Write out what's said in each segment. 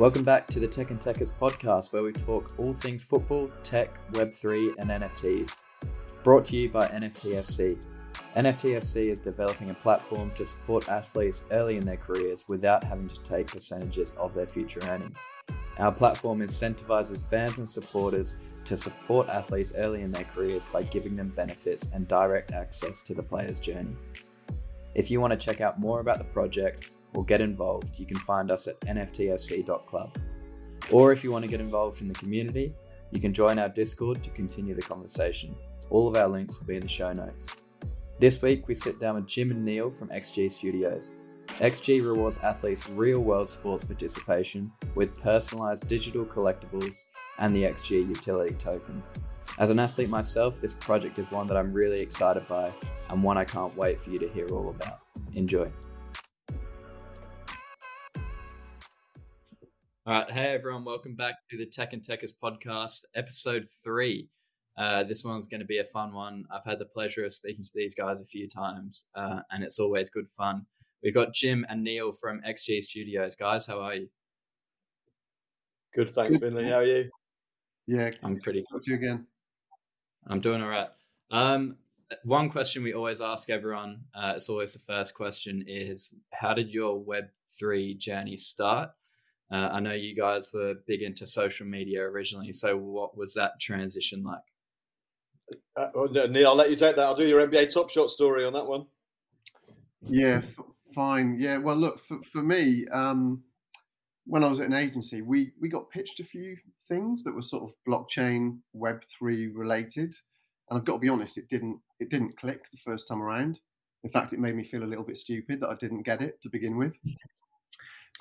Welcome back to the Tech and Tekkers podcast, where we talk all things football, tech, Web3, and NFTs. Brought to you by NFTFC. NFTFC is developing a platform to support athletes early in their careers without having to take percentages of their future earnings. Our platform incentivizes fans and supporters to support athletes early in their careers by giving them benefits and direct access to the player's journey. If you want to check out more about the project, or get involved, you can find us at nftfc.club. Or if you want to get involved in the community, you can join our Discord to continue the conversation. All of our links will be in the show notes. This week, we sit down with Jim and Neil from XG Studios. XG rewards athletes real world sports participation with personalized digital collectibles and the XG utility token. As an athlete myself, this project is one that I'm really excited by and one I can't wait for you to hear all about. Enjoy. All right. Hey, everyone. Welcome back to the Tech and Tekkers podcast, episode three. Uh, this one's going to be a fun one. I've had the pleasure of speaking to these guys a few times, uh, and it's always good fun. We've got Jim and Neil from XG Studios. Guys, how are you? Good, thanks, Finley. How are you? Yeah, I'm pretty. Talk to you again. I'm doing all right. Um, one question we always ask everyone, uh, it's always the first question, is how did your Web three journey start? Uh, I know you guys were big into social media originally. So, what was that transition like? Uh, well, Neil, I'll let you take that. I'll do your NBA Top Shot story on that one. Yeah, f- fine. Yeah, well, look, for, for me, um, when I was at an agency, we, we got pitched a few things that were sort of blockchain Web three related, and I've got to be honest, it didn't it didn't click the first time around. In fact, it made me feel a little bit stupid that I didn't get it to begin with.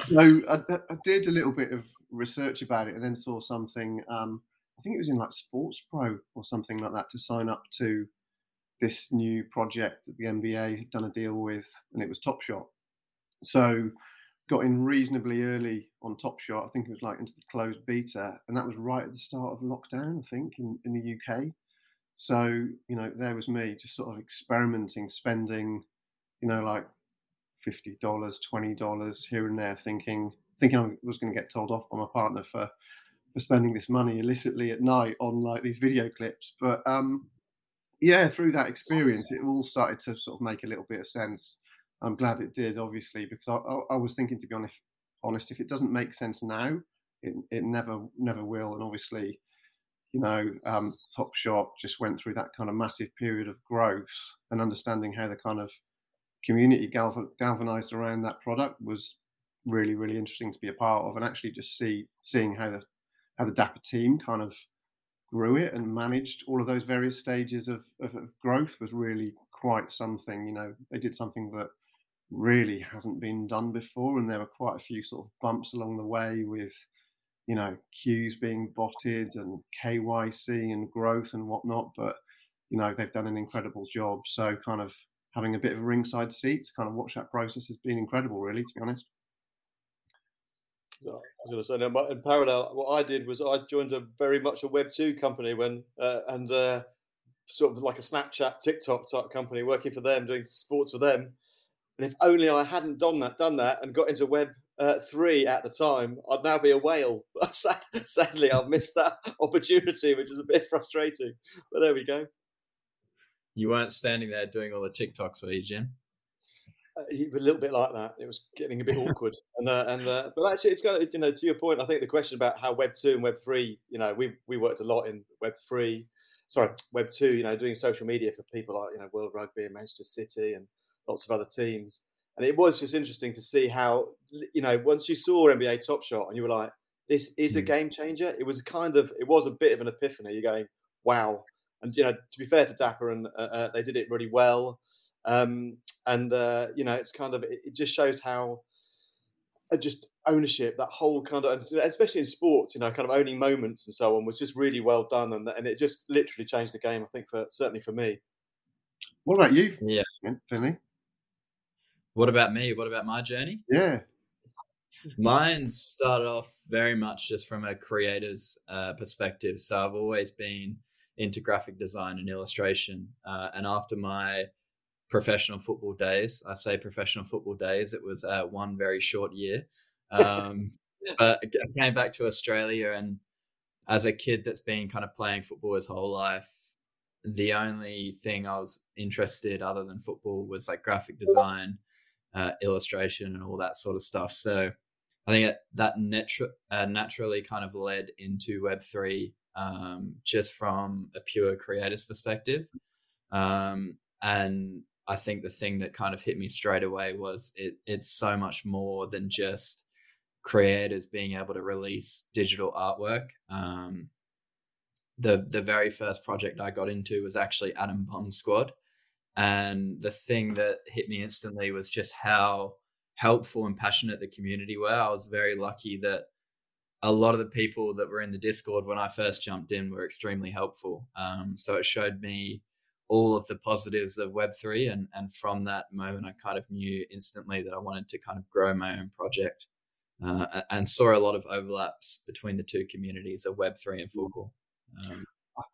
So I, I, did a little bit of research about it and then saw something. Um, I think it was in like Sports Pro or something like that to sign up to this new project that the NBA had done a deal with, and it was Top Shot. So got in reasonably early on Top Shot. I think it was like into the closed beta, and that was right at the start of lockdown. I think in, in the UK. So you know, there was me just sort of experimenting, spending, you know, like fifty dollars, twenty dollars here and there, thinking thinking I was going to get told off by my partner for for spending this money illicitly at night on like these video clips. But um, yeah, through that experience, it all started to sort of make a little bit of sense. I'm glad it did, obviously, because I, I, I was thinking, to be honest, honest, if it doesn't make sense now, it, it never never will. And obviously, you know, um, Top Shot just went through that kind of massive period of growth and understanding how the kind of community galvanized around that product was really really interesting to be a part of and actually just see seeing how the how the dapper team kind of grew it and managed all of those various stages of, of, of growth was really quite something you know they did something that really hasn't been done before and there were quite a few sort of bumps along the way with you know queues being botted and kyc and growth and whatnot but you know they've done an incredible job. So kind of having a bit of a ringside seat to kind of watch that process has been incredible, really, to be honest. I was going to say, no, in parallel, what I did was I joined a very much a Web two company when uh, and uh, sort of like a Snapchat, TikTok type company, working for them, doing sports for them. And if only I hadn't done that, done that, and got into Web uh, three at the time, I'd now be a whale. Sadly, I've missed that opportunity, which is a bit frustrating. But there we go. You weren't standing there doing all the TikToks, were you, Jim? Uh, a little bit like that. It was getting a bit awkward, and uh, and uh, but actually, it's kind of you know to your point. I think the question about how Web two and Web three, you know, we we worked a lot in Web three, sorry, Web two. You know, doing social media for people like you know World Rugby and Manchester City and lots of other teams. And it was just interesting to see how you know once you saw NBA Top Shot and you were like, this is a mm. game changer. It was kind of it was a bit of an epiphany. You're going, wow, and you know, to be fair to Dapper, and uh, uh, they did it really well. Um, and uh, you know, it's kind of it, just shows how uh, just ownership, that whole kind of, especially in sports, you know, kind of owning moments and so on, was just really well done, and and it just literally changed the game. I think for certainly for me. What about you? Yeah, Finley. What about me? What about my journey? Yeah. Mine started off very much just from a creator's uh, perspective. So I've always been into graphic design and illustration. Uh, and after my professional football days, I say professional football days, it was uh, one very short year. Um, but I came back to Australia, and as a kid that's been kind of playing football his whole life, the only thing I was interested other than football was like graphic design, uh, illustration, and all that sort of stuff. So I think that natu- uh, naturally kind of led into Web three, um, just from a pure creator's perspective. Um, and I think the thing that kind of hit me straight away was it, it's so much more than just creators being able to release digital artwork. Um, the the very first project I got into was actually Adam Bomb Squad, and the thing that hit me instantly was just how helpful and passionate the community were. I was very lucky that a lot of the people that were in the Discord when I first jumped in were extremely helpful. Um, so it showed me all of the positives of Web3. And, and from that moment, I kind of knew instantly that I wanted to kind of grow my own project uh, and saw a lot of overlaps between the two communities of Web3 and football. Um,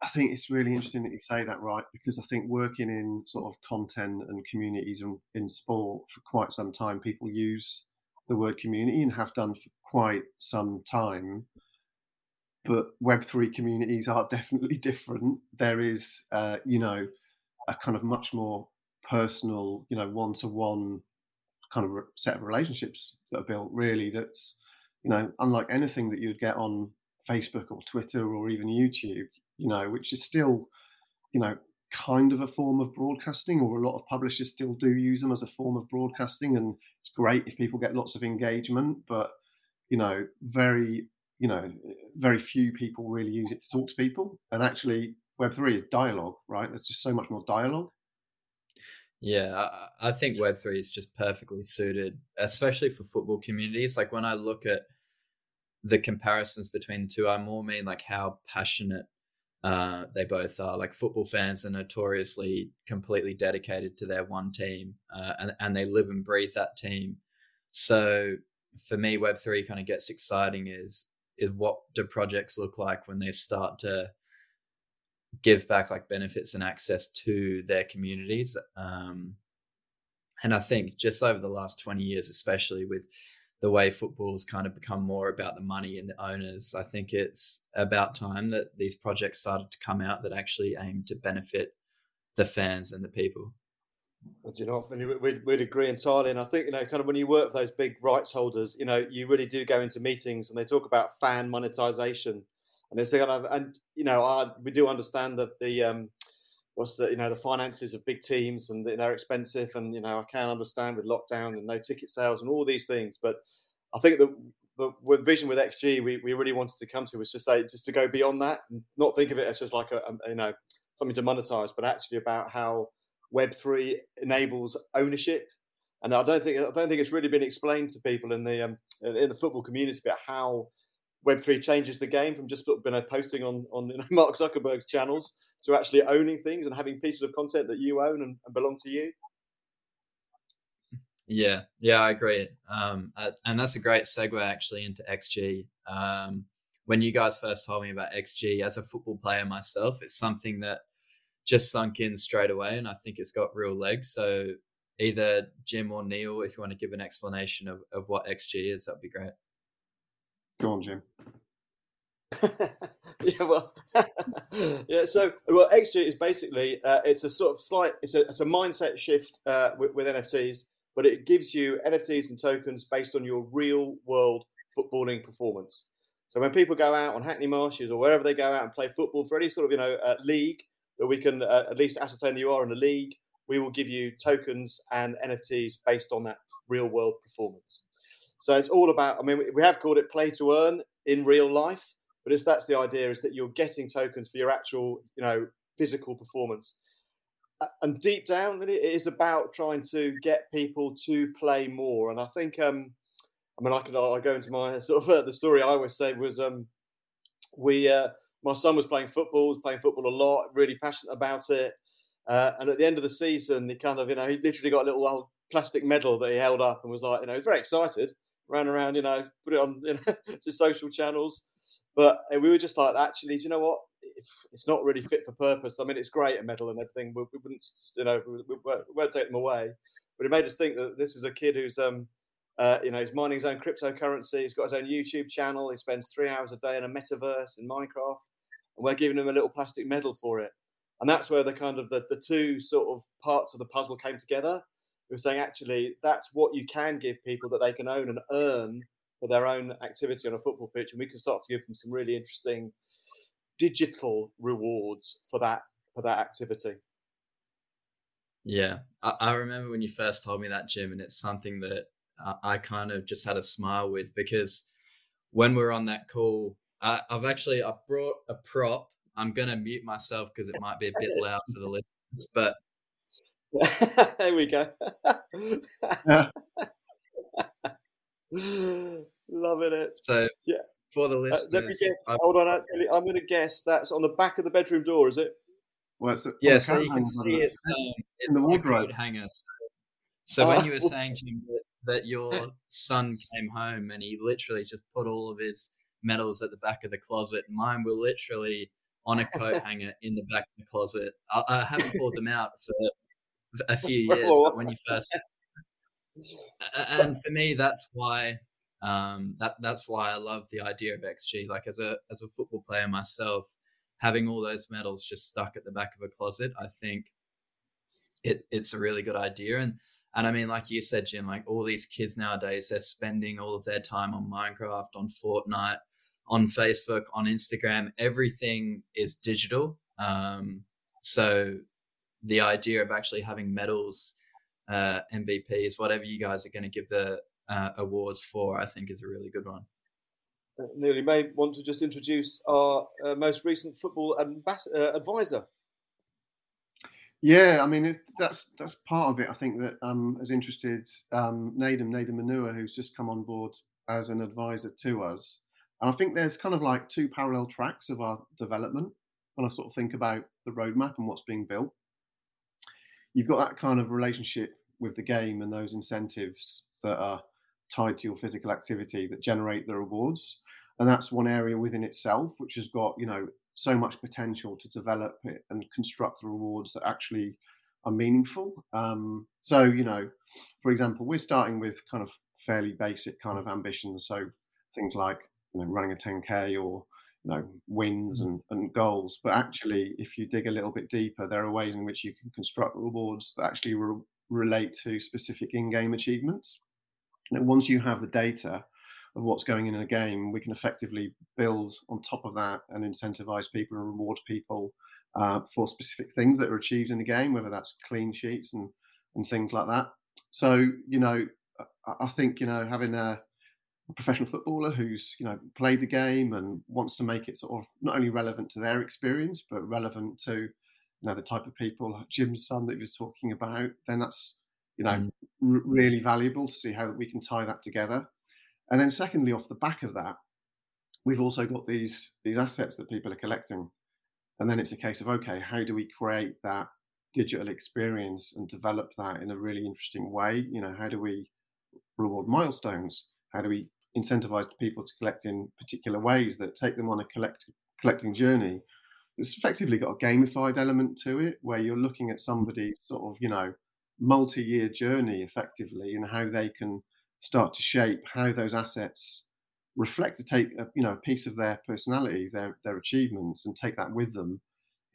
I think it's really interesting that you say that, right? Because I think working in sort of content and communities and in sport for quite some time, people use the word community and have done for quite some time. But Web3 communities are definitely different. There is, uh, you know, a kind of much more personal, you know, one to one kind of set of relationships that are built, really, that's, you know, unlike anything that you'd get on Facebook or Twitter or even YouTube you know, which is still, you know, kind of a form of broadcasting, or a lot of publishers still do use them as a form of broadcasting. And it's great if people get lots of engagement, but, you know, very, you know, very few people really use it to talk to people. And actually, Web3 is dialogue, right? There's just so much more dialogue. Yeah, I think Web3 is just perfectly suited, especially for football communities. Like when I look at the comparisons between the two, I more mean like how passionate uh, they both are like football fans are notoriously completely dedicated to their one team uh, and, and they live and breathe that team. So for me, Web3 kind of gets exciting is, is what do projects look like when they start to give back like benefits and access to their communities. Um, and I think just over the last 20 years, especially with the way football's kind of become more about the money and the owners. I think it's about time that these projects started to come out that actually aim to benefit the fans and the people. Well, you know, we'd, we'd agree entirely. And I think, you know, kind of when you work for those big rights holders, you know, you really do go into meetings and they talk about fan monetization. And they say, kind of, and, you know, I, we do understand that the, um, what's the you know the finances of big teams and they're expensive and you know I can understand with lockdown and no ticket sales and all these things but I think that the, vision with XG we, we really wanted to come to was to say just to go beyond that and not think of it as just like a, a you know something to monetize but actually about how web3 enables ownership. And I don't think I don't think it's really been explained to people in the um, in the football community about how Web3 changes the game from just been posting on, on you know, Mark Zuckerberg's channels to actually owning things and having pieces of content that you own and, and belong to you. Yeah, yeah, I agree. Um, uh, and that's a great segue actually into XG. Um, when you guys first told me about XG as a football player myself, it's something that just sunk in straight away. And I think it's got real legs. So either Jim or Neil, if you want to give an explanation of, of what XG is, that'd be great. Go on, Jim. yeah, well, yeah. So, well, XG is basically uh, it's a sort of slight, it's a, it's a mindset shift uh, with, with, NFTs, but it gives you NFTs and tokens based on your real world footballing performance. So when people go out on Hackney Marshes or wherever they go out and play football for any sort of you know uh, league that we can uh, at least ascertain that you are in a league, we will give you tokens and NFTs based on that real world performance. So it's all about. I mean, we have called it play to earn in real life, but it's that's the idea is that you're getting tokens for your actual, you know, physical performance. And deep down, really, it is about trying to get people to play more. And I think, um, I mean, I could I go into my sort of uh, the story I always say was um, we. Uh, my son was playing football, was playing football a lot, really passionate about it. Uh, and at the end of the season, he kind of, you know, he literally got a little plastic medal that he held up and was like, you know, he was very excited ran around, you know, put it on you know, to social channels. But uh, we were just like, actually, do you know what? It's not really fit for purpose. I mean, it's great a medal and everything. We, we wouldn't, you know, we, we, won't take them away. But it made us think that this is a kid who's, um, Uh, you know, he's mining his own cryptocurrency. He's got his own YouTube channel. He spends three hours a day in a metaverse in Minecraft, and we're giving him a little plastic medal for it. And that's where the kind of the, the two sort of parts of the puzzle came together. We were saying actually that's what you can give people that they can own and earn for their own activity on a football pitch, and we can start to give them some really interesting digital rewards for that for that activity. Yeah, I, I remember when you first told me that, Jim, and it's something that I, I kind of just had a smile with because when we are on that call, I, I've actually I brought a prop. I'm gonna mute myself because it might be a bit loud for the listeners, but there we go. Loving it. So yeah, for the listeners, uh, let me guess, hold on, actually, I'm going to guess that's on the back of the bedroom door, is it? Well, it's yeah, so you can see it's um, in the wardrobe hanger. So when you were saying to me that, that your son came home and he literally just put all of his medals at the back of the closet, mine were literally on a coat hanger in the back of the closet. I, I haven't pulled them out for a few years, but when you first and for me, that's why um, that that's why I love the idea of XG. Like as a as a football player myself, having all those medals just stuck at the back of a closet, I think it it's a really good idea. And and I mean, like you said, Jim, like all these kids nowadays, they're spending all of their time on Minecraft, on Fortnite, on Facebook, on Instagram. Everything is digital. Um, so the idea of actually having medals uh, MVPs, whatever you guys are going to give the uh, awards for, I think is a really good one. Uh, Neil, you may want to just introduce our uh, most recent football ambas- uh, advisor. Yeah, I mean it, that's that's part of it. I think that um, has interested um, Nadim Nadim Manua, who's just come on board as an advisor to us. And I think there's kind of like two parallel tracks of our development when I sort of think about the roadmap and what's being built you've got that kind of relationship with the game and those incentives that are tied to your physical activity that generate the rewards. And that's one area within itself which has got you know so much potential to develop it and construct the rewards that actually are meaningful. Um, so you know for example we're starting with kind of fairly basic kind of ambitions. So things like you know running a 10k or you know wins mm. and, and goals but actually if you dig a little bit deeper there are ways in which you can construct rewards that actually re- relate to specific in-game achievements. And once you have the data of what's going in a game we can effectively build on top of that and incentivize people and reward people uh, for specific things that are achieved in the game whether that's clean sheets and and things like that. So you know I think you know having a professional footballer who's you know played the game and wants to make it sort of not only relevant to their experience but relevant to you know the type of people like Jim's son that he was talking about, then that's you know mm. r- really valuable to see how we can tie that together. And then secondly, off the back of that, we've also got these these assets that people are collecting, and then it's a case of okay, how do we create that digital experience and develop that in a really interesting way? You know, how do we reward milestones? How do we incentivize people to collect in particular ways that take them on a collect, collecting journey. It's effectively got a gamified element to it where you're looking at somebody's sort of, you know, multi year journey effectively and how they can start to shape how those assets reflect to take a, you know a piece of their personality their their achievements and take that with them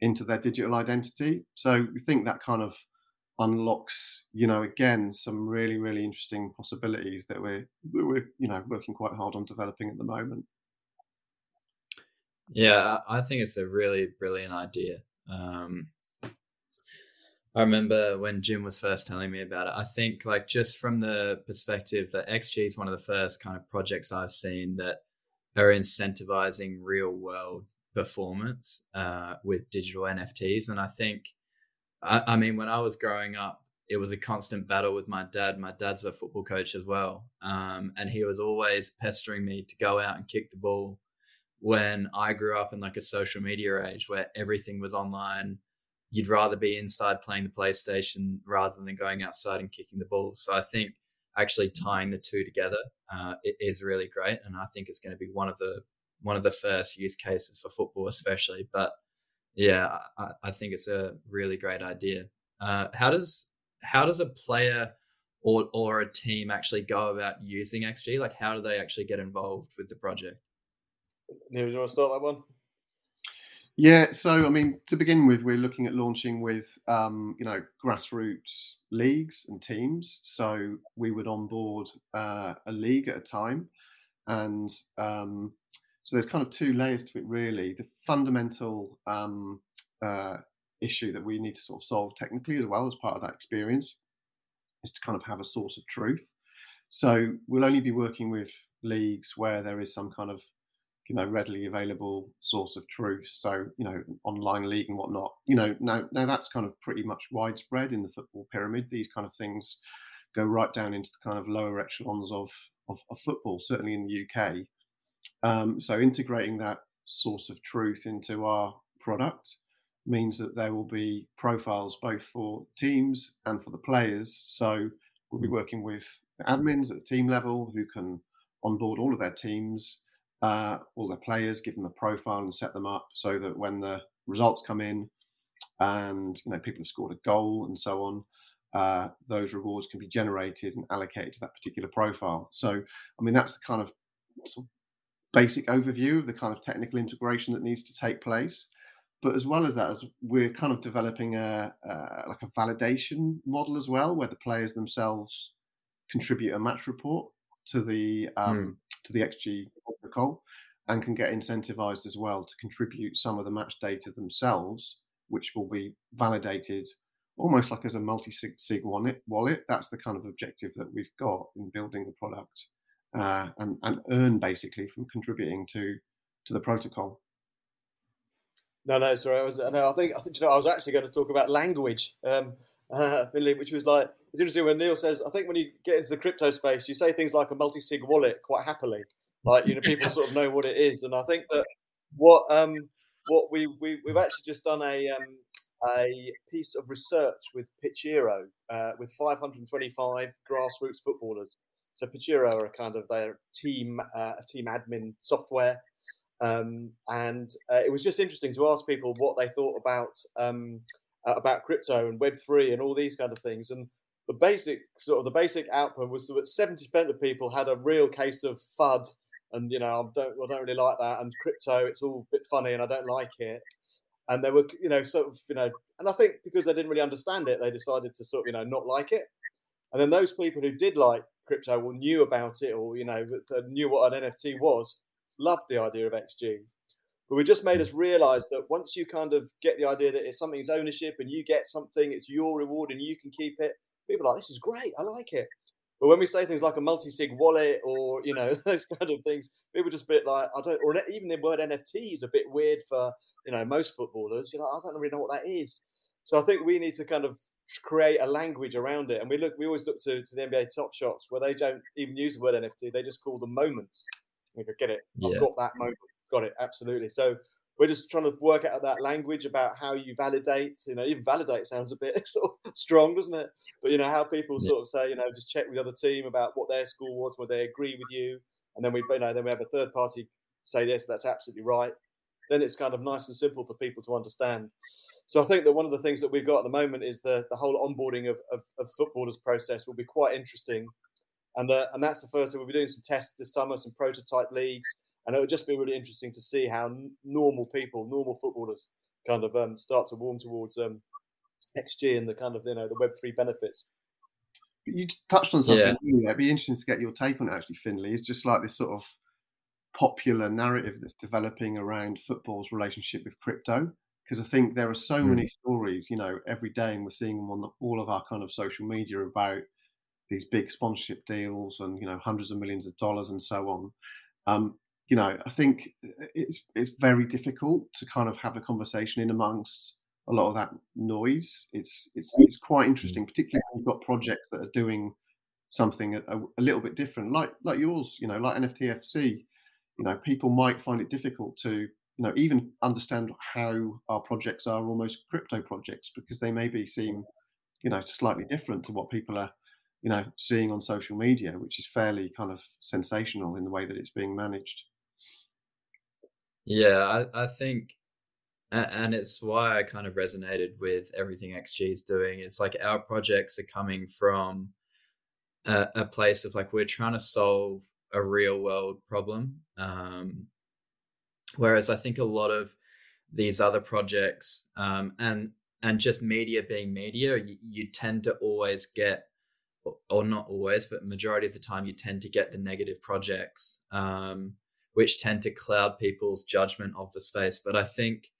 into their digital identity so we think that kind of unlocks, you know, again, some really, really interesting possibilities that we're, we're, you know, working quite hard on developing at the moment. Yeah, I think it's a really brilliant idea. Um, I remember when Jim was first telling me about it. I think, like, just from the perspective that XG is one of the first kind of projects I've seen that are incentivizing real world performance uh, with digital NFTs. And I think I, I mean, when I was growing up, it was a constant battle with my dad. My dad's a football coach as well. Um, and he was always pestering me to go out and kick the ball when I grew up in like a social media age where everything was online. You'd rather be inside playing the PlayStation rather than going outside and kicking the ball. So I think actually tying the two together uh, is really great. And I think it's going to be one of the one of the first use cases for football, especially. But yeah, I, I think it's a really great idea. Uh, how does how does a player or or a team actually go about using XG? Like, how do they actually get involved with the project? Neil, do you want to start that one? Yeah, so I mean, to begin with, we're looking at launching with um, you know grassroots leagues and teams. So we would onboard uh, a league at a time, and um, so there's kind of two layers to it, really. The fundamental um, uh, issue that we need to sort of solve technically as well as part of that experience is to kind of have a source of truth. So we'll only be working with leagues where there is some kind of you know readily available source of truth so you know online league and whatnot you know now now that's kind of pretty much widespread in the football pyramid these kind of things go right down into the kind of lower echelons of of, of football certainly in the uk um, so integrating that source of truth into our product means that there will be profiles both for teams and for the players. So we'll be mm. working with admins at the team level who can onboard all of their teams, uh, all their players, give them a profile and set them up so that when the results come in and you know people have scored a goal and so on, uh, those rewards can be generated and allocated to that particular profile. So I mean that's the kind of, sort of basic overview of the kind of technical integration that needs to take place but as well as that, as we're kind of developing a, a, like a validation model as well, where the players themselves contribute a match report to the um, mm. to the XG protocol, and can get incentivized as well to contribute some of the match data themselves, which will be validated almost like as a multi-sig wallet. Wallet. That's the kind of objective that we've got in building the product, uh, and and earn basically from contributing to to the protocol. No, no, sorry. I was no. I think I think you know, I was actually going to talk about language, um, uh, which was like it's interesting when Neil says. I think when you get into the crypto space, you say things like a multi-sig wallet quite happily. Like you know, people sort of know what it is, and I think that what um what we, we we've actually just done a um a piece of research with Pitchero uh, with 525 grassroots footballers. So Pitchero are kind of their team uh, team admin software um, and uh, it was just interesting to ask people what they thought about um, uh, about crypto and Web three and all these kind of things. And the basic sort of the basic output was that seventy percent of people had a real case of FUD, and you know I don't I don't really like that. And crypto, it's all a bit funny, and I don't like it. And they were you know sort of you know, and I think because they didn't really understand it, they decided to sort of you know not like it. And then those people who did like crypto or knew about it or you know knew what an NFT was loved the idea of XG. But we just made mm. us realize that once you kind of get the idea that it's something's ownership and you get something, it's your reward and you can keep it, people are like, this is great, I like it. But when we say things like a multi-sig wallet or you know those kind of things, people just a bit like I don't, or even the word NFT is a bit weird for you know most footballers. You know, I don't really know what that is. So I think we need to kind of create a language around it. And we look, we always look to, to the NBA top shots where they don't even use the word NFT; they just call them moments. If I get it, yeah. I've got that moment. Got it, absolutely. So we're just trying to work out that language about how you validate. You know, even validate sounds a bit sort of strong, doesn't it? But you know how people yeah. sort of say, you know, just check with the other team about what their score was, whether they agree with you, and then we, you know, then we have a third party say this, that's absolutely right. Then it's kind of nice and simple for people to understand. So I think that one of the things that we've got at the moment is the the whole onboarding of, of, of footballers process will be quite interesting and uh, and that's the first thing we'll be doing some tests this summer, some prototype leagues, and it would just be really interesting to see how n- normal people, normal footballers, kind of um, start to warm towards um, XG and the kind of you know the Web three benefits. You touched on something. Yeah. It'd be interesting to get your take on it. Actually, Finley, it's just like this sort of popular narrative that's developing around football's relationship with crypto. Because I think there are so mm. many stories, you know, every day, and we're seeing them on the, all of our kind of social media about these big sponsorship deals and you know hundreds of millions of dollars and so on. Um, you know, I think it's it's very difficult to kind of have a conversation in amongst a lot of that noise. It's it's it's quite mm. interesting, particularly when you've got projects that are doing something a, a, little bit different, like like yours. You know, like NFTFC. You know, people might find it difficult to you know even understand how our projects are almost crypto projects because they maybe seem you know slightly different to what people are you know seeing on social media, which is fairly kind of sensational in the way that it's being managed. Yeah, I, I think, and it's why I kind of resonated with everything XG is doing. It's like our projects are coming from a, a place of like we're trying to solve a real world problem. Um, whereas I think a lot of these other projects um, and and just media being media, you, you tend to always get or not always, but majority of the time, you tend to get the negative projects, um, which tend to cloud people's judgment of the space. But I think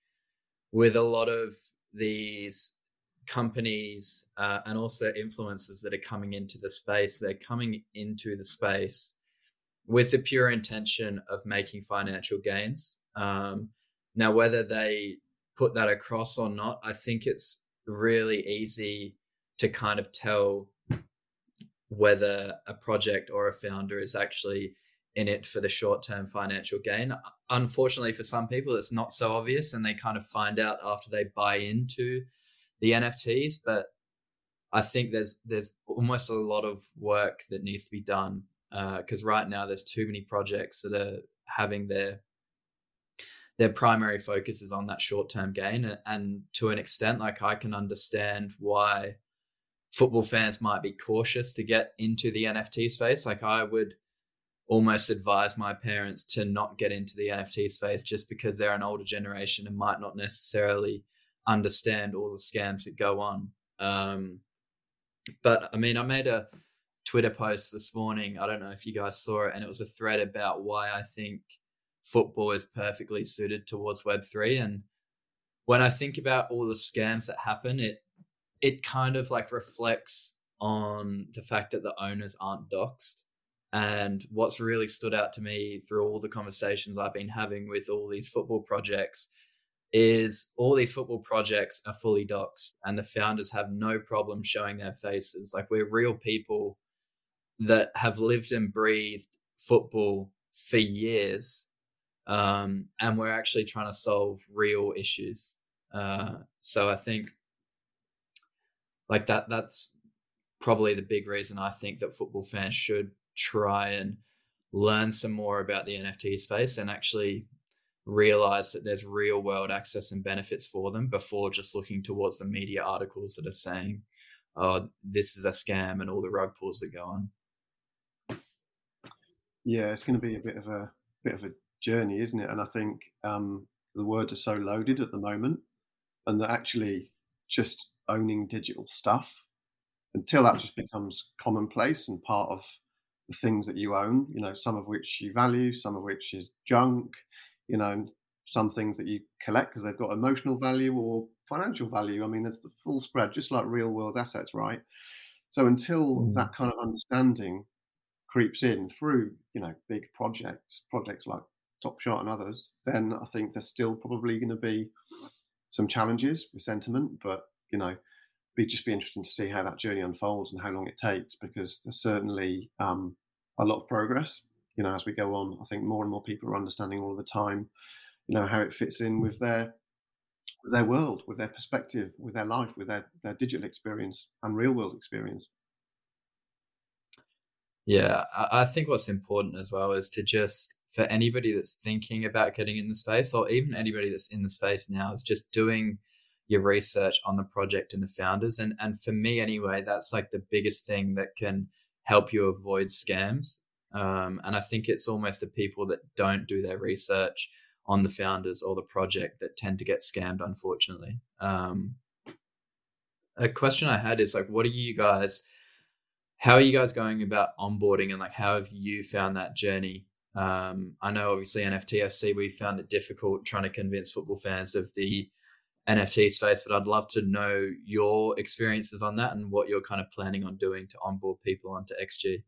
with a lot of these companies uh, and also influencers that are coming into the space, they're coming into the space with the pure intention of making financial gains. Um, now, whether they put that across or not, I think it's really easy to kind of tell whether a project or a founder is actually in it for the short term financial gain. Unfortunately, for some people, it's not so obvious and they kind of find out after they buy into the NFTs. But I think there's there's almost a lot of work that needs to be done because uh, right now there's too many projects that are having their their primary focus is on that short term gain and, and to an extent like i can understand why football fans might be cautious to get into the nft space. Like i would almost advise my parents to not get into the nft space just because they're an older generation and might not necessarily understand all the scams that go on. Um, but i mean i made a twitter post this morning i don't know if you guys saw it and it was a thread about why i think football is perfectly suited towards Web3. And when I think about all the scams that happen, it it kind of like reflects on the fact that the owners aren't doxxed. And what's really stood out to me through all the conversations I've been having with all these football projects is all these football projects are fully doxxed and the founders have no problem showing their faces. Like we're real people that have lived and breathed football for years um, and we're actually trying to solve real issues. Uh, so I think like that that's probably the big reason I think that football fans should try and learn some more about the NFT space and actually realize that there's real world access and benefits for them before just looking towards the media articles that are saying, oh, this is a scam and all the rug pulls that go on. Yeah, it's going to be a bit of a bit of a journey, isn't it? And I think um, the words are so loaded at the moment, and that actually just owning digital stuff until that just becomes commonplace and part of the things that you own. You know, some of which you value, some of which is junk. You know, some things that you collect because they've got emotional value or financial value. I mean, that's the full spread, just like real world assets, right? So until mm. that kind of understanding creeps in through, you know, big projects, projects like Top Shot and others, then I think there's still probably going to be some challenges with sentiment. But you know, be just be interesting to see how that journey unfolds and how long it takes because there's certainly um, a lot of progress. You know, as we go on, I think more and more people are understanding all the time. You know how it fits in with their with their world, with their perspective, with their life, with their their digital experience and real world experience. Yeah, I think what's important as well is to just for anybody that's thinking about getting in the space or even anybody that's in the space now is just doing your research on the project and the founders. And and for me anyway that's like the biggest thing that can help you avoid scams. Um, and i think it's almost the people that don't do their research on the founders or the project that tend to get scammed unfortunately. Um, a question i had is like what are you guys how are you guys going about onboarding and like how have you found that journey um, I know obviously NFTFC, we found it difficult trying to convince football fans of the NFT space, but I'd love to know your experiences on that and what you're kind of planning on doing to onboard people onto XG.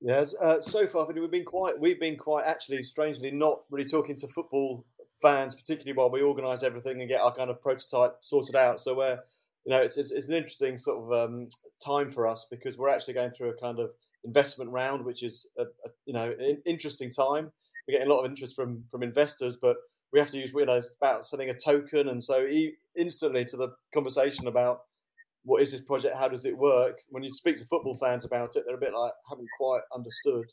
Yeah, uh, so far we've been quite we've been quite actually strangely not really talking to football fans, particularly while we organise everything and get our kind of prototype sorted out. So we're you know it's it's, it's an interesting sort of um, time for us because we're actually going through a kind of investment round, which is a, a, you know an interesting time. We're getting a lot of interest from from investors, but we have to use you know about selling a token, and so instantly to the conversation about what is this project, how does it work. When you speak to football fans about it, they're a bit like haven't quite understood.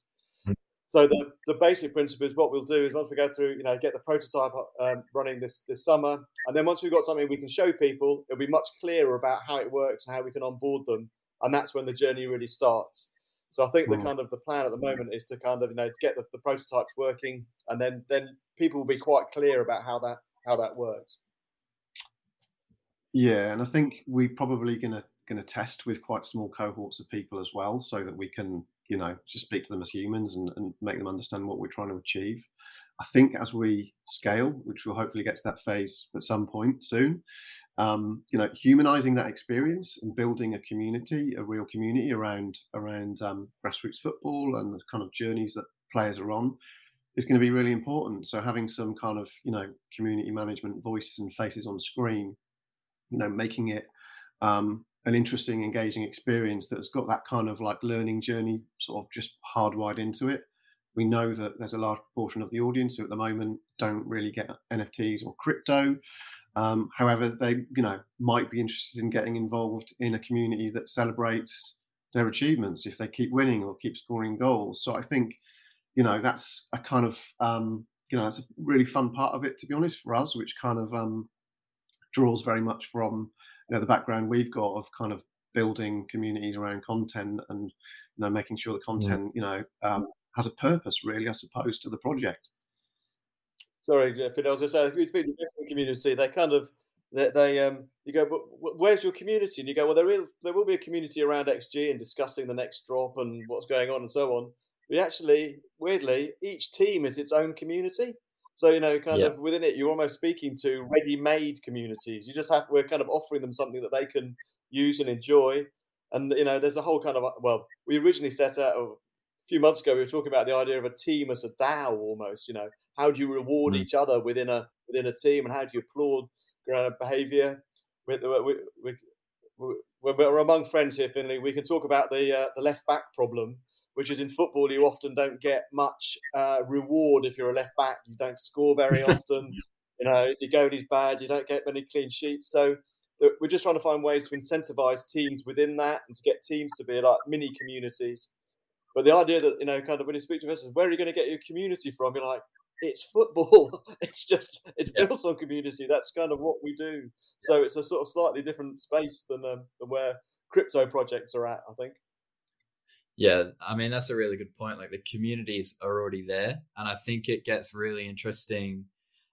So the, the basic principle is what we'll do is once we go through, you know, get the prototype um, running this this summer, and then once we've got something we can show people, it'll be much clearer about how it works and how we can onboard them, and that's when the journey really starts. So I think the hmm. kind of the plan at the moment is to kind of you know get the, the prototypes working, and then then people will be quite clear about how that how that works. Yeah, and I think we're probably gonna gonna test with quite small cohorts of people as well, so that we can you know just speak to them as humans and, and make them understand what we're trying to achieve. I think as we scale, which we'll hopefully get to that phase at some point soon, um, you know, humanizing that experience and building a community, a real community around around um, grassroots football and the kind of journeys that players are on is going to be really important. So having some kind of you know community management voices and faces on screen, you know, making it um, an interesting, engaging experience that's got that kind of like learning journey sort of just hardwired into it. We know that there's a large proportion of the audience who at the moment don't really get NFTs or crypto. Um, however, they you know might be interested in getting involved in a community that celebrates their achievements if they keep winning or keep scoring goals. So I think you know that's a kind of um, you know that's a really fun part of it to be honest for us, which kind of um, draws very much from you know the background we've got of kind of building communities around content and you know making sure the mm. content you know um, has a purpose really, I suppose, to the project sorry, Phil, I was going to say, the investment community, they kind of, they, they um, you go, where's your community? And you go, well, there will, there will be a community around XG and discussing the next drop and what's going on and so on. But actually, weirdly, each team is its own community. So you know, kind yeah. of within it, you're almost speaking to ready-made communities. You just have we're kind of offering them something that they can use and enjoy. And you know, there's a whole kind of well, we originally set out a few months ago. We were talking about the idea of a team as a DAO almost. You know, how do you reward mm. each other within a within a team, and how do you applaud behaviour? When we're among friends here, Finley, we can talk about the uh, the left back problem, which is in football you often don't get much uh, reward if you're a left back. You don't score very often. you know, your goalie's bad. You don't get many clean sheets. So we're just trying to find ways to incentivize teams within that and to get teams to be like mini communities. But the idea that you know, kind of when you speak to investors, where are you going to get your community from? You're like, it's football. it's just it's yeah. built on community. That's kind of what we do. So it's a sort of slightly different space than um, than where crypto projects are at. I think. Yeah, I mean that's a really good point. Like the communities are already there, and I think it gets really interesting.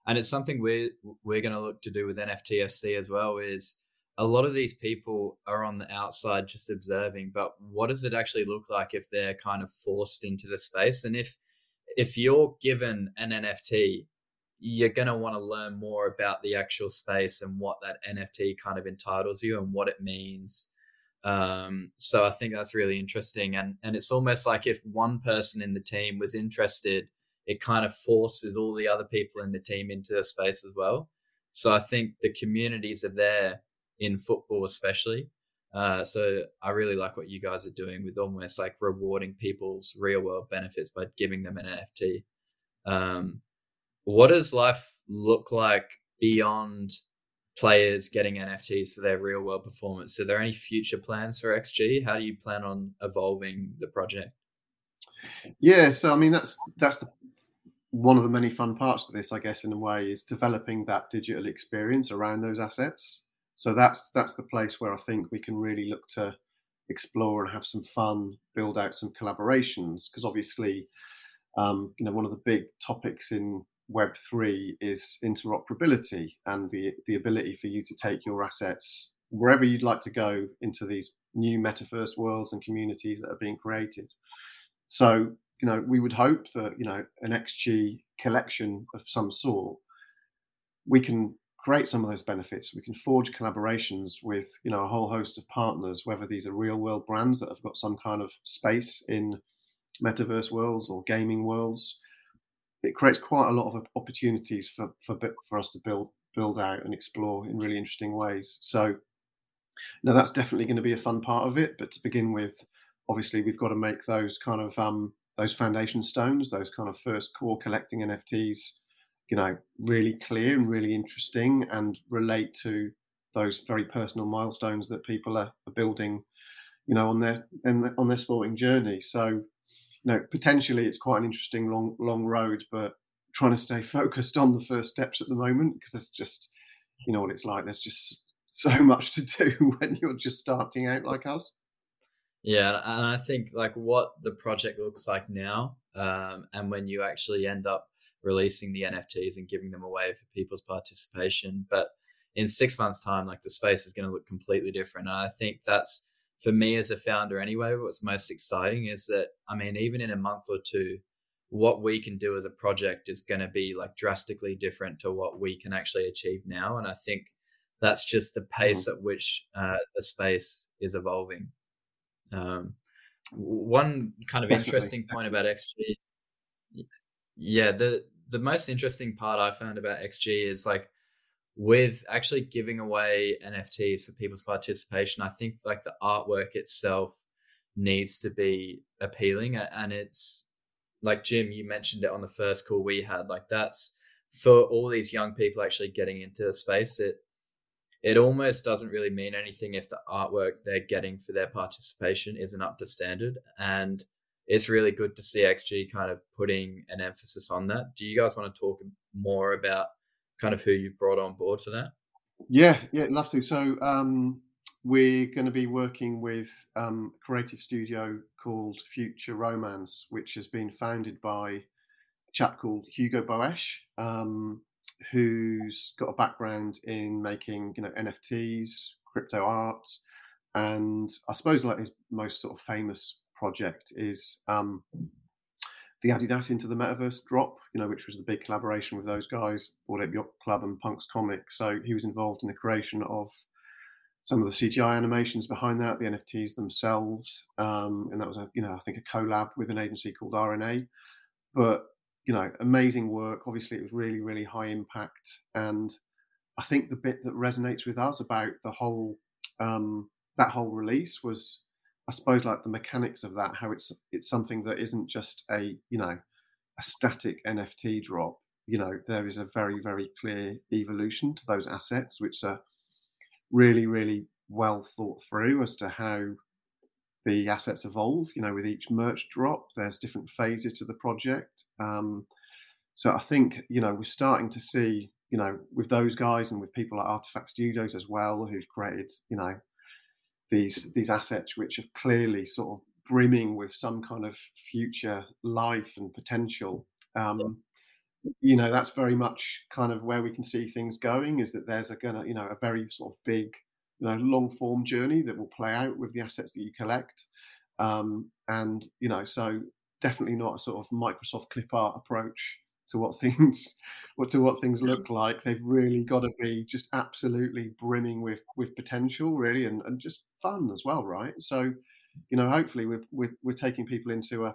And it's something we're we're going to look to do with NFTFC as well. Is a lot of these people are on the outside just observing, but what does it actually look like if they're kind of forced into the space? And if if you're given an NFT, you're going to want to learn more about the actual space and what that NFT kind of entitles you and what it means. Um, so I think that's really interesting. And, and it's almost like if one person in the team was interested, it kind of forces all the other people in the team into the space as well. So I think the communities are there in football, especially. Uh, so I really like what you guys are doing with almost like rewarding people's real world benefits by giving them an NFT. Um, what does life look like beyond players getting NFTs for their real world performance? So, are there any future plans for XG? How do you plan on evolving the project? Yeah, so I mean that's that's the, one of the many fun parts of this, I guess, in a way, is developing that digital experience around those assets. So that's that's the place where I think we can really look to explore and have some fun, build out some collaborations. Because obviously, um, you know, one of the big topics in Web three is interoperability and the the ability for you to take your assets wherever you'd like to go into these new metaverse worlds and communities that are being created. So, you know, we would hope that you know an XG collection of some sort we can create some of those benefits. We can forge collaborations with you know a whole host of partners, whether these are real world brands that have got some kind of space in metaverse worlds or gaming worlds. It creates quite a lot of opportunities for for for us to build build out and explore in really interesting ways. So now that's definitely going to be a fun part of it. But to begin with, obviously we've got to make those kind of um, those foundation stones, those kind of first core collecting NFTs you know, really clear and really interesting and relate to those very personal milestones that people are, building, you know, on their on their sporting journey. So, you know, potentially it's quite an interesting long long road, but trying to stay focused on the first steps at the moment because it's just, you know, what it's like. There's just so much to do when you're just starting out like us. Yeah, and I think like what the project looks like now, um, and when you actually end up releasing the NFTs and giving them away for people's participation, but in six months' time, like the space is going to look completely different. And I think that's for me as a founder anyway. What's most exciting is that I mean, even in a month or two, what we can do as a project is going to be like drastically different to what we can actually achieve now. And I think that's just the pace mm-hmm. at which uh, the space is evolving. Um, one kind of Definitely. interesting point about XG, yeah, the the most interesting part I found about XG is like with actually giving away NFTs for people's participation. I think like the artwork itself needs to be appealing, and it's like Jim, you mentioned it on the first call we had. Like that's for all these young people actually getting into the space. It it almost doesn't really mean anything if the artwork they're getting for their participation isn't up to standard. And it's really good to see XG kind of putting an emphasis on that. Do you guys want to talk more about kind of who you brought on board for that? Yeah, yeah, love to. So um, we're going to be working with um, a creative studio called Future Romance, which has been founded by a chap called Hugo Boesch. Um, who's got a background in making you know NFTs, crypto art, and I suppose like his most sort of famous project is um, the Adidas into the Metaverse drop, you know, which was the big collaboration with those guys, Bored Ape Yacht Club and Punks Comics. So he was involved in the creation of some of the CGI animations behind that, the NFTs themselves, um, and that was a you know I think a collab with an agency called RNA. But you know, amazing work. Obviously, it was really, really high impact. And I think the bit that resonates with us about the whole um, that whole release was, I suppose, like the mechanics of that. How it's it's something that isn't just a you know a static NFT drop. You know, there is a very, very clear evolution to those assets, which are really, really well thought through as to how the assets evolve. You know, with each merch drop, there's different phases to the project. Um, so I think you know we're starting to see you know with those guys and with people like RTFKT Studios as well, who've created you know these these assets which are clearly sort of brimming with some kind of future life and potential. Um, you know that's very much kind of where we can see things going is that there's a gonna you know a very sort of big you know long form journey that will play out with the assets that you collect um, and you know so definitely not a sort of microsoft clip art approach to what things what to what things look like they've really got to be just absolutely brimming with with potential really and, and just fun as well right so you know hopefully we're, we're, we're taking people into a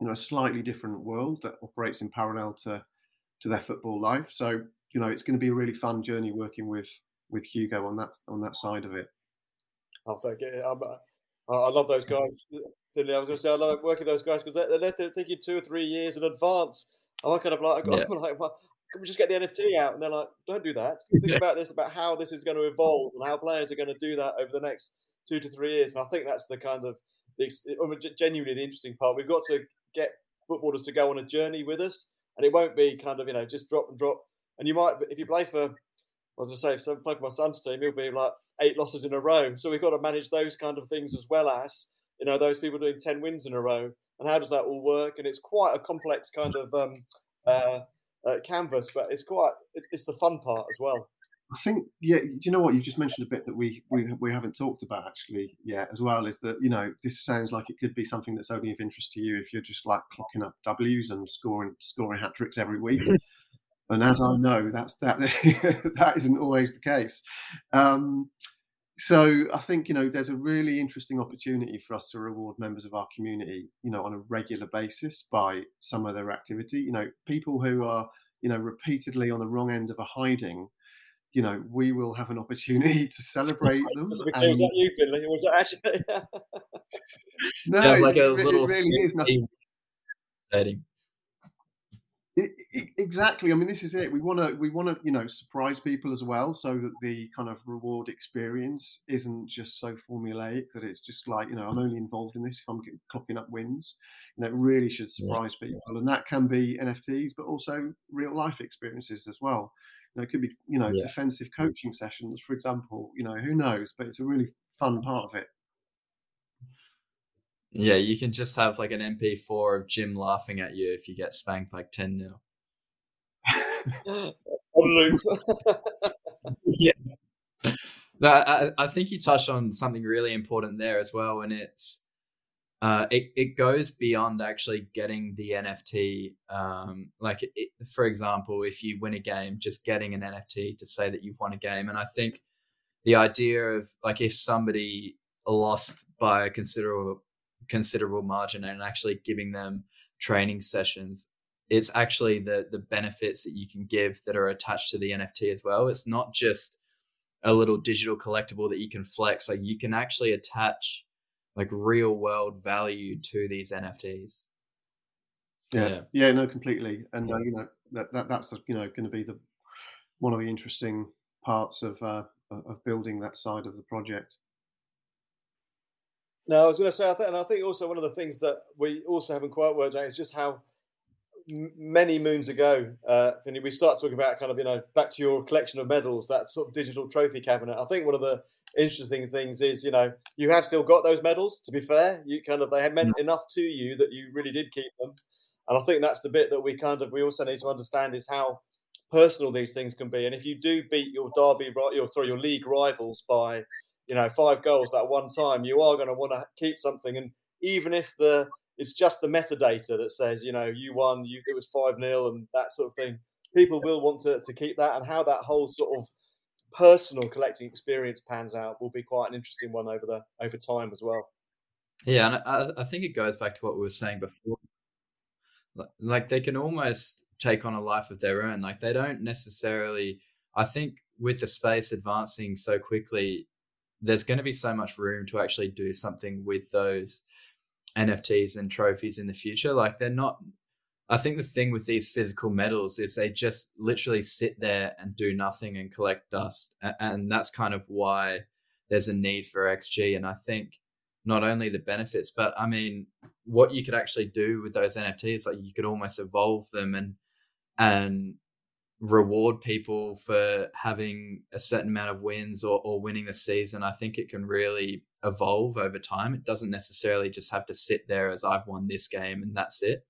you know a slightly different world that operates in parallel to to their football life so you know it's going to be a really fun journey working with with Hugo on that on that side of it. I'll take it. I'm, uh, I love those guys. I was going to say I love working with those guys because they're, they're taking two or three years in advance. I'm kind of like, yeah. I'm like, well, can we just get the NFT out? And they're like, don't do that. Think about this, about how this is going to evolve and how players are going to do that over the next two to three years. And I think that's the kind of the, genuinely the interesting part. We've got to get footballers to go on a journey with us, and it won't be kind of you know just drop and drop. And you might, if you play for I was going to say, if I play for my son's team, he'll be like eight losses in a row. So we've got to manage those kind of things as well as, you know, those people doing 10 wins in a row. And how does that all work? And it's quite a complex kind of um, uh, uh, canvas, but it's quite, it's the fun part as well. I think, yeah, do you know what? You just mentioned a bit that we, we, we haven't talked about actually yet as well is that, you know, this sounds like it could be something that's only of interest to you if you're just like clocking up W's and scoring, scoring hat tricks every week. And as I know, that's that that isn't always the case. Um, so I think you know there's a really interesting opportunity for us to reward members of our community, you know, on a regular basis by some of their activity. You know, people who are you know repeatedly on the wrong end of a hiding. You know, we will have an opportunity to celebrate them. was and... that you, Finley? Was that actually? no, yeah, like a it, little it really is. Nothing exactly. I mean, this is it. We want to we want to you know surprise people as well, so that the kind of reward experience isn't just so formulaic that it's just like you know I'm only involved in this if I'm clocking up wins. You know, it really should surprise yeah. people, and that can be NFTs, but also real life experiences as well. You know, it could be you know yeah. defensive coaching sessions, for example. You know, who knows? But it's a really fun part of it. Yeah, you can just have like an MP4 of Jim laughing at you if you get spanked like 10 0. On loop. yeah. No, I, I think you touched on something really important there as well, and it's uh, it it goes beyond actually getting the NFT. Um, like, it, for example, if you win a game, just getting an NFT to say that you've won a game, and I think the idea of like if somebody lost by a considerable considerable margin and actually giving them training sessions it's actually the the benefits that you can give that are attached to the NFT as well. It's not just a little digital collectible that you can flex. Like you can actually attach like real world value to these NFTs. Yeah, yeah, yeah no, completely. And uh, you know that, that that's you know going to be the one of the interesting parts of uh, of building that side of the project. No, I was going to say, I think, and I think also one of the things that we also haven't quite worked out is just how many moons ago, uh, Vinny, we start talking about kind of, you know, back to your collection of medals, that sort of digital trophy cabinet. I think one of the interesting things is, you know, you have still got those medals, to be fair. You kind of, they have meant mm. enough to you that you really did keep them. And I think that's the bit that we kind of, we also need to understand is how personal these things can be. And if you do beat your derby, your, sorry, your league rivals by, you know, five goals that one time, you are going to want to keep something. And even if the, it's just the metadata that says, you know, you won, you it was five 0 and that sort of thing. People will want to, to keep that, and how that whole sort of personal collecting experience pans out will be quite an interesting one over the over time as well. Yeah, and I, I think it goes back to what we were saying before. Like they can almost take on a life of their own. Like they don't necessarily. I think with the space advancing so quickly, there's going to be so much room to actually do something with those NFTs and trophies in the future. Like they're not. I think the thing with these physical medals is they just literally sit there and do nothing and collect dust, and that's kind of why there's a need for XG. And I think not only the benefits, but I mean, what you could actually do with those NFTs, like you could almost evolve them and and reward people for having a certain amount of wins or, or winning the season. I think it can really evolve over time. It doesn't necessarily just have to sit there as I've won this game and that's it.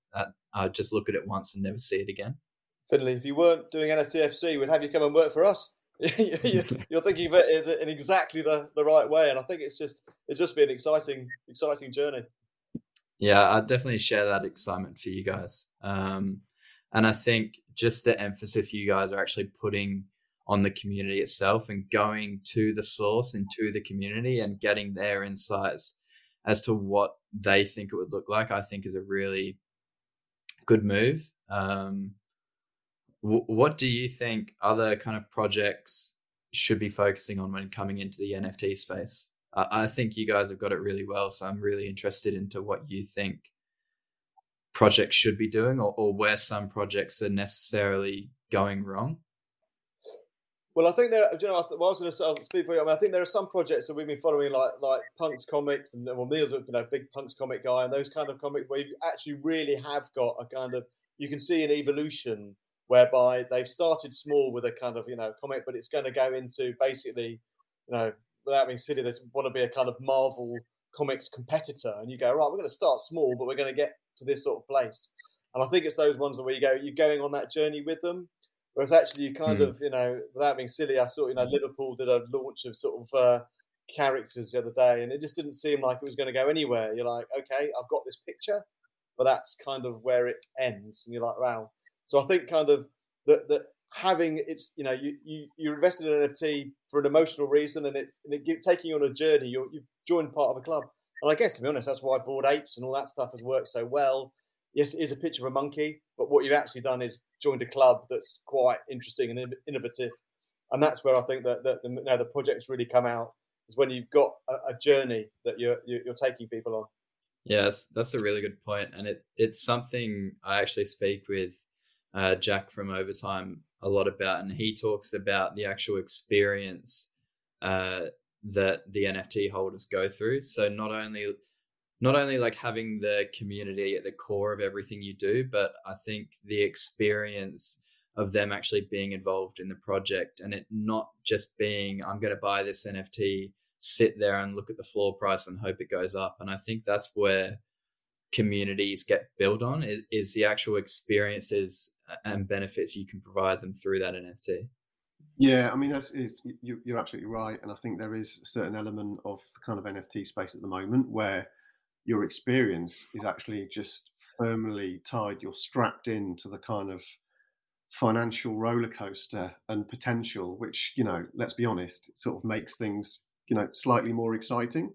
I just look at it once and never see it again. Finley, if you weren't doing NFTFC, we'd have you come and work for us. You're thinking of it in exactly the, the right way, and I think it's just it's just been an exciting exciting journey. Yeah, I definitely share that excitement for you guys. Um, and I think just the emphasis you guys are actually putting on the community itself and going to the source and to the community and getting their insights as to what they think it would look like, I think is a really good move. Um, w- what do you think other kind of projects should be focusing on when coming into the NFT space? I think you guys have got it really well, so I'm really interested into what you think projects should be doing or, or where some projects are necessarily going wrong? Well, I think there. You know, I was going to speak for you. I, mean, I think there are some projects that we've been following, like like Punks comics, and well, Neil's a you know big Punks comic guy, and those kind of comics where you actually really have got a kind of you can see an evolution whereby they've started small with a kind of you know comic, but it's going to go into basically, you know, without being silly, they want to be a kind of Marvel comics competitor, and you go right, we're going to start small, but we're going to get to this sort of place. And I think it's those ones where you go, you're going on that journey with them. Whereas actually, you kind mm. of, you know, without being silly, I saw, you know, Liverpool did a launch of sort of uh, characters the other day, and it just didn't seem like it was going to go anywhere. You're like, okay, I've got this picture, but that's kind of where it ends, and you're like, wow. So I think kind of that that having it's, you know, you you you invested in an NFT for an emotional reason, and it's and it, taking you on a journey. You're you've joined part of a club, and I guess to be honest, that's why Bored Apes and all that stuff has worked so well yes, it is a picture of a monkey, but what you've actually done is joined a club that's quite interesting and innovative. And that's where I think that, that the, you know, the projects really come out is when you've got a, a journey that you're, you're taking people on. Yes, that's a really good point, and it it's something I actually speak with uh, Jack from Overtime a lot about, and he talks about the actual experience uh, that the NFT holders go through. So not only not only like having the community at the core of everything you do, but I think the experience of them actually being involved in the project and it not just being, I'm going to buy this NFT sit there and look at the floor price and hope it goes up. And I think that's where communities get built on is, is the actual experiences and benefits you can provide them through that NFT. Yeah, I mean, that's you, are absolutely right, and I think there is a certain element of the kind of NFT space at the moment where your experience is actually just firmly tied. You're strapped into the kind of financial roller coaster and potential, which you know, let's be honest, sort of makes things you know slightly more exciting.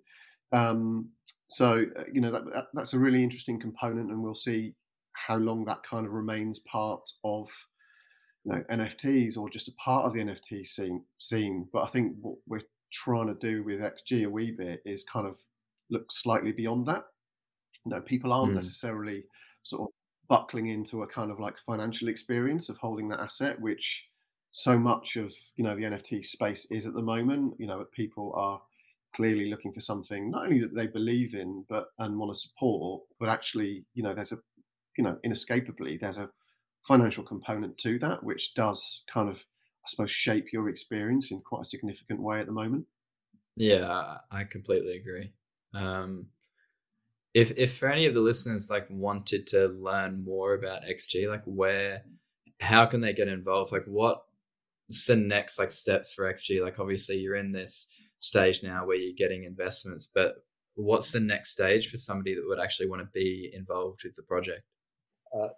Um, so uh, you know that, that, that's a really interesting component, and we'll see how long that kind of remains part of you know NFTs or just a part of the NFT scene. Scene, but I think what we're trying to do with XG a wee bit is kind of look slightly beyond that. You know, people aren't mm. necessarily sort of buckling into a kind of like financial experience of holding that asset, which so much of you know the NFT space is at the moment. You know, people are clearly looking for something not only that they believe in but and want to support, but actually, you know, there's a you know, inescapably there's a financial component to that, which does kind of, I suppose, shape your experience in quite a significant way at the moment. Yeah, I completely agree. Um, if if for any of the listeners like wanted to learn more about XG, like where, how can they get involved? Like what's the next like steps for XG? Like obviously you're in this stage now where you're getting investments, but what's the next stage for somebody that would actually want to be involved with the project? Uh,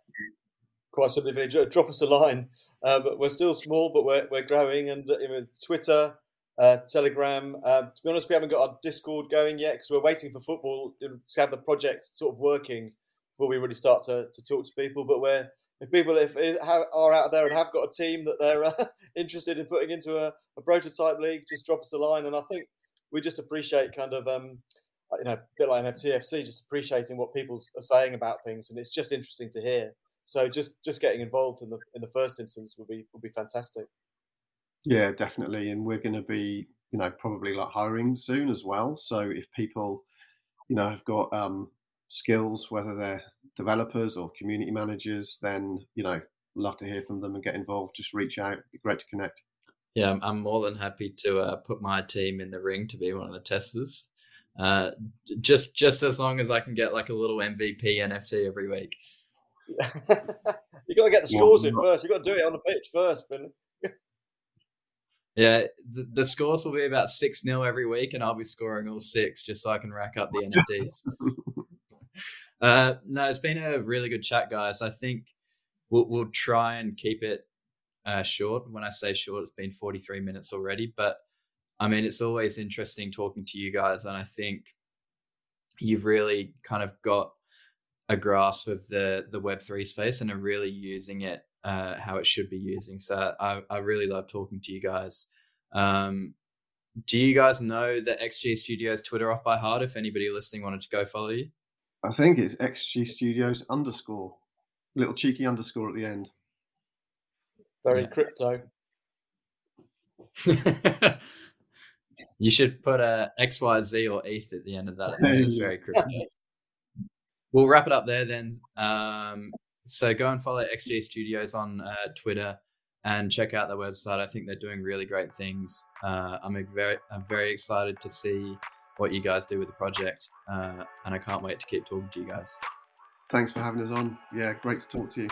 quite drop us a line. Uh, we're still small, but we're, we're growing. And uh, Twitter, uh, Telegram. Uh, to be honest, we haven't got our Discord going yet because we're waiting for football to have the project sort of working before we really start to, to talk to people. But we're if people if, if are out there and have got a team that they're uh, interested in putting into a, a, prototype league, just drop us a line. And I think we just appreciate kind of um, you know a bit like NFTFC, just appreciating what people are saying about things, and it's just interesting to hear. So just just getting involved in the in the first instance would be would be fantastic. Yeah, definitely, and we're going to be you know probably like hiring soon as well. So if people you know have got um, skills, whether they're developers or community managers, then you know love to hear from them and get involved. Just reach out; It'd be great to connect. Yeah, I'm more than happy to uh, put my team in the ring to be one of the testers. Uh, just just as long as I can get like a little MVP NFT every week. you got to get the scores in first. You've got to do it on the pitch first, Ben. yeah, the, the, scores will be about six 0 every week, and I'll be scoring all six just so I can rack up the NFTs. uh, no, it's been a really good chat, guys. I think we'll we'll try and keep it uh, short. When I say short, it's been forty three minutes already, but I mean it's always interesting talking to you guys, and I think you've really kind of got a grasp of the the Web three space and are really using it uh, how it should be using. So I, I really love talking to you guys. Um, do you guys know the XG Studios Twitter off by heart? If anybody listening wanted to go follow you, I think it's XG Studios underscore, little cheeky underscore at the end. Very yeah. crypto. you should put a XYZ or ETH at the end of that. It's very crypto we'll wrap it up there then. Um, so go and follow XG Studios on uh, Twitter and check out their website. I think they're doing really great things. Uh, I'm very, I'm very excited to see what you guys do with the project, uh, and I can't wait to keep talking to you guys. Thanks for having us on. Yeah, great to talk to you.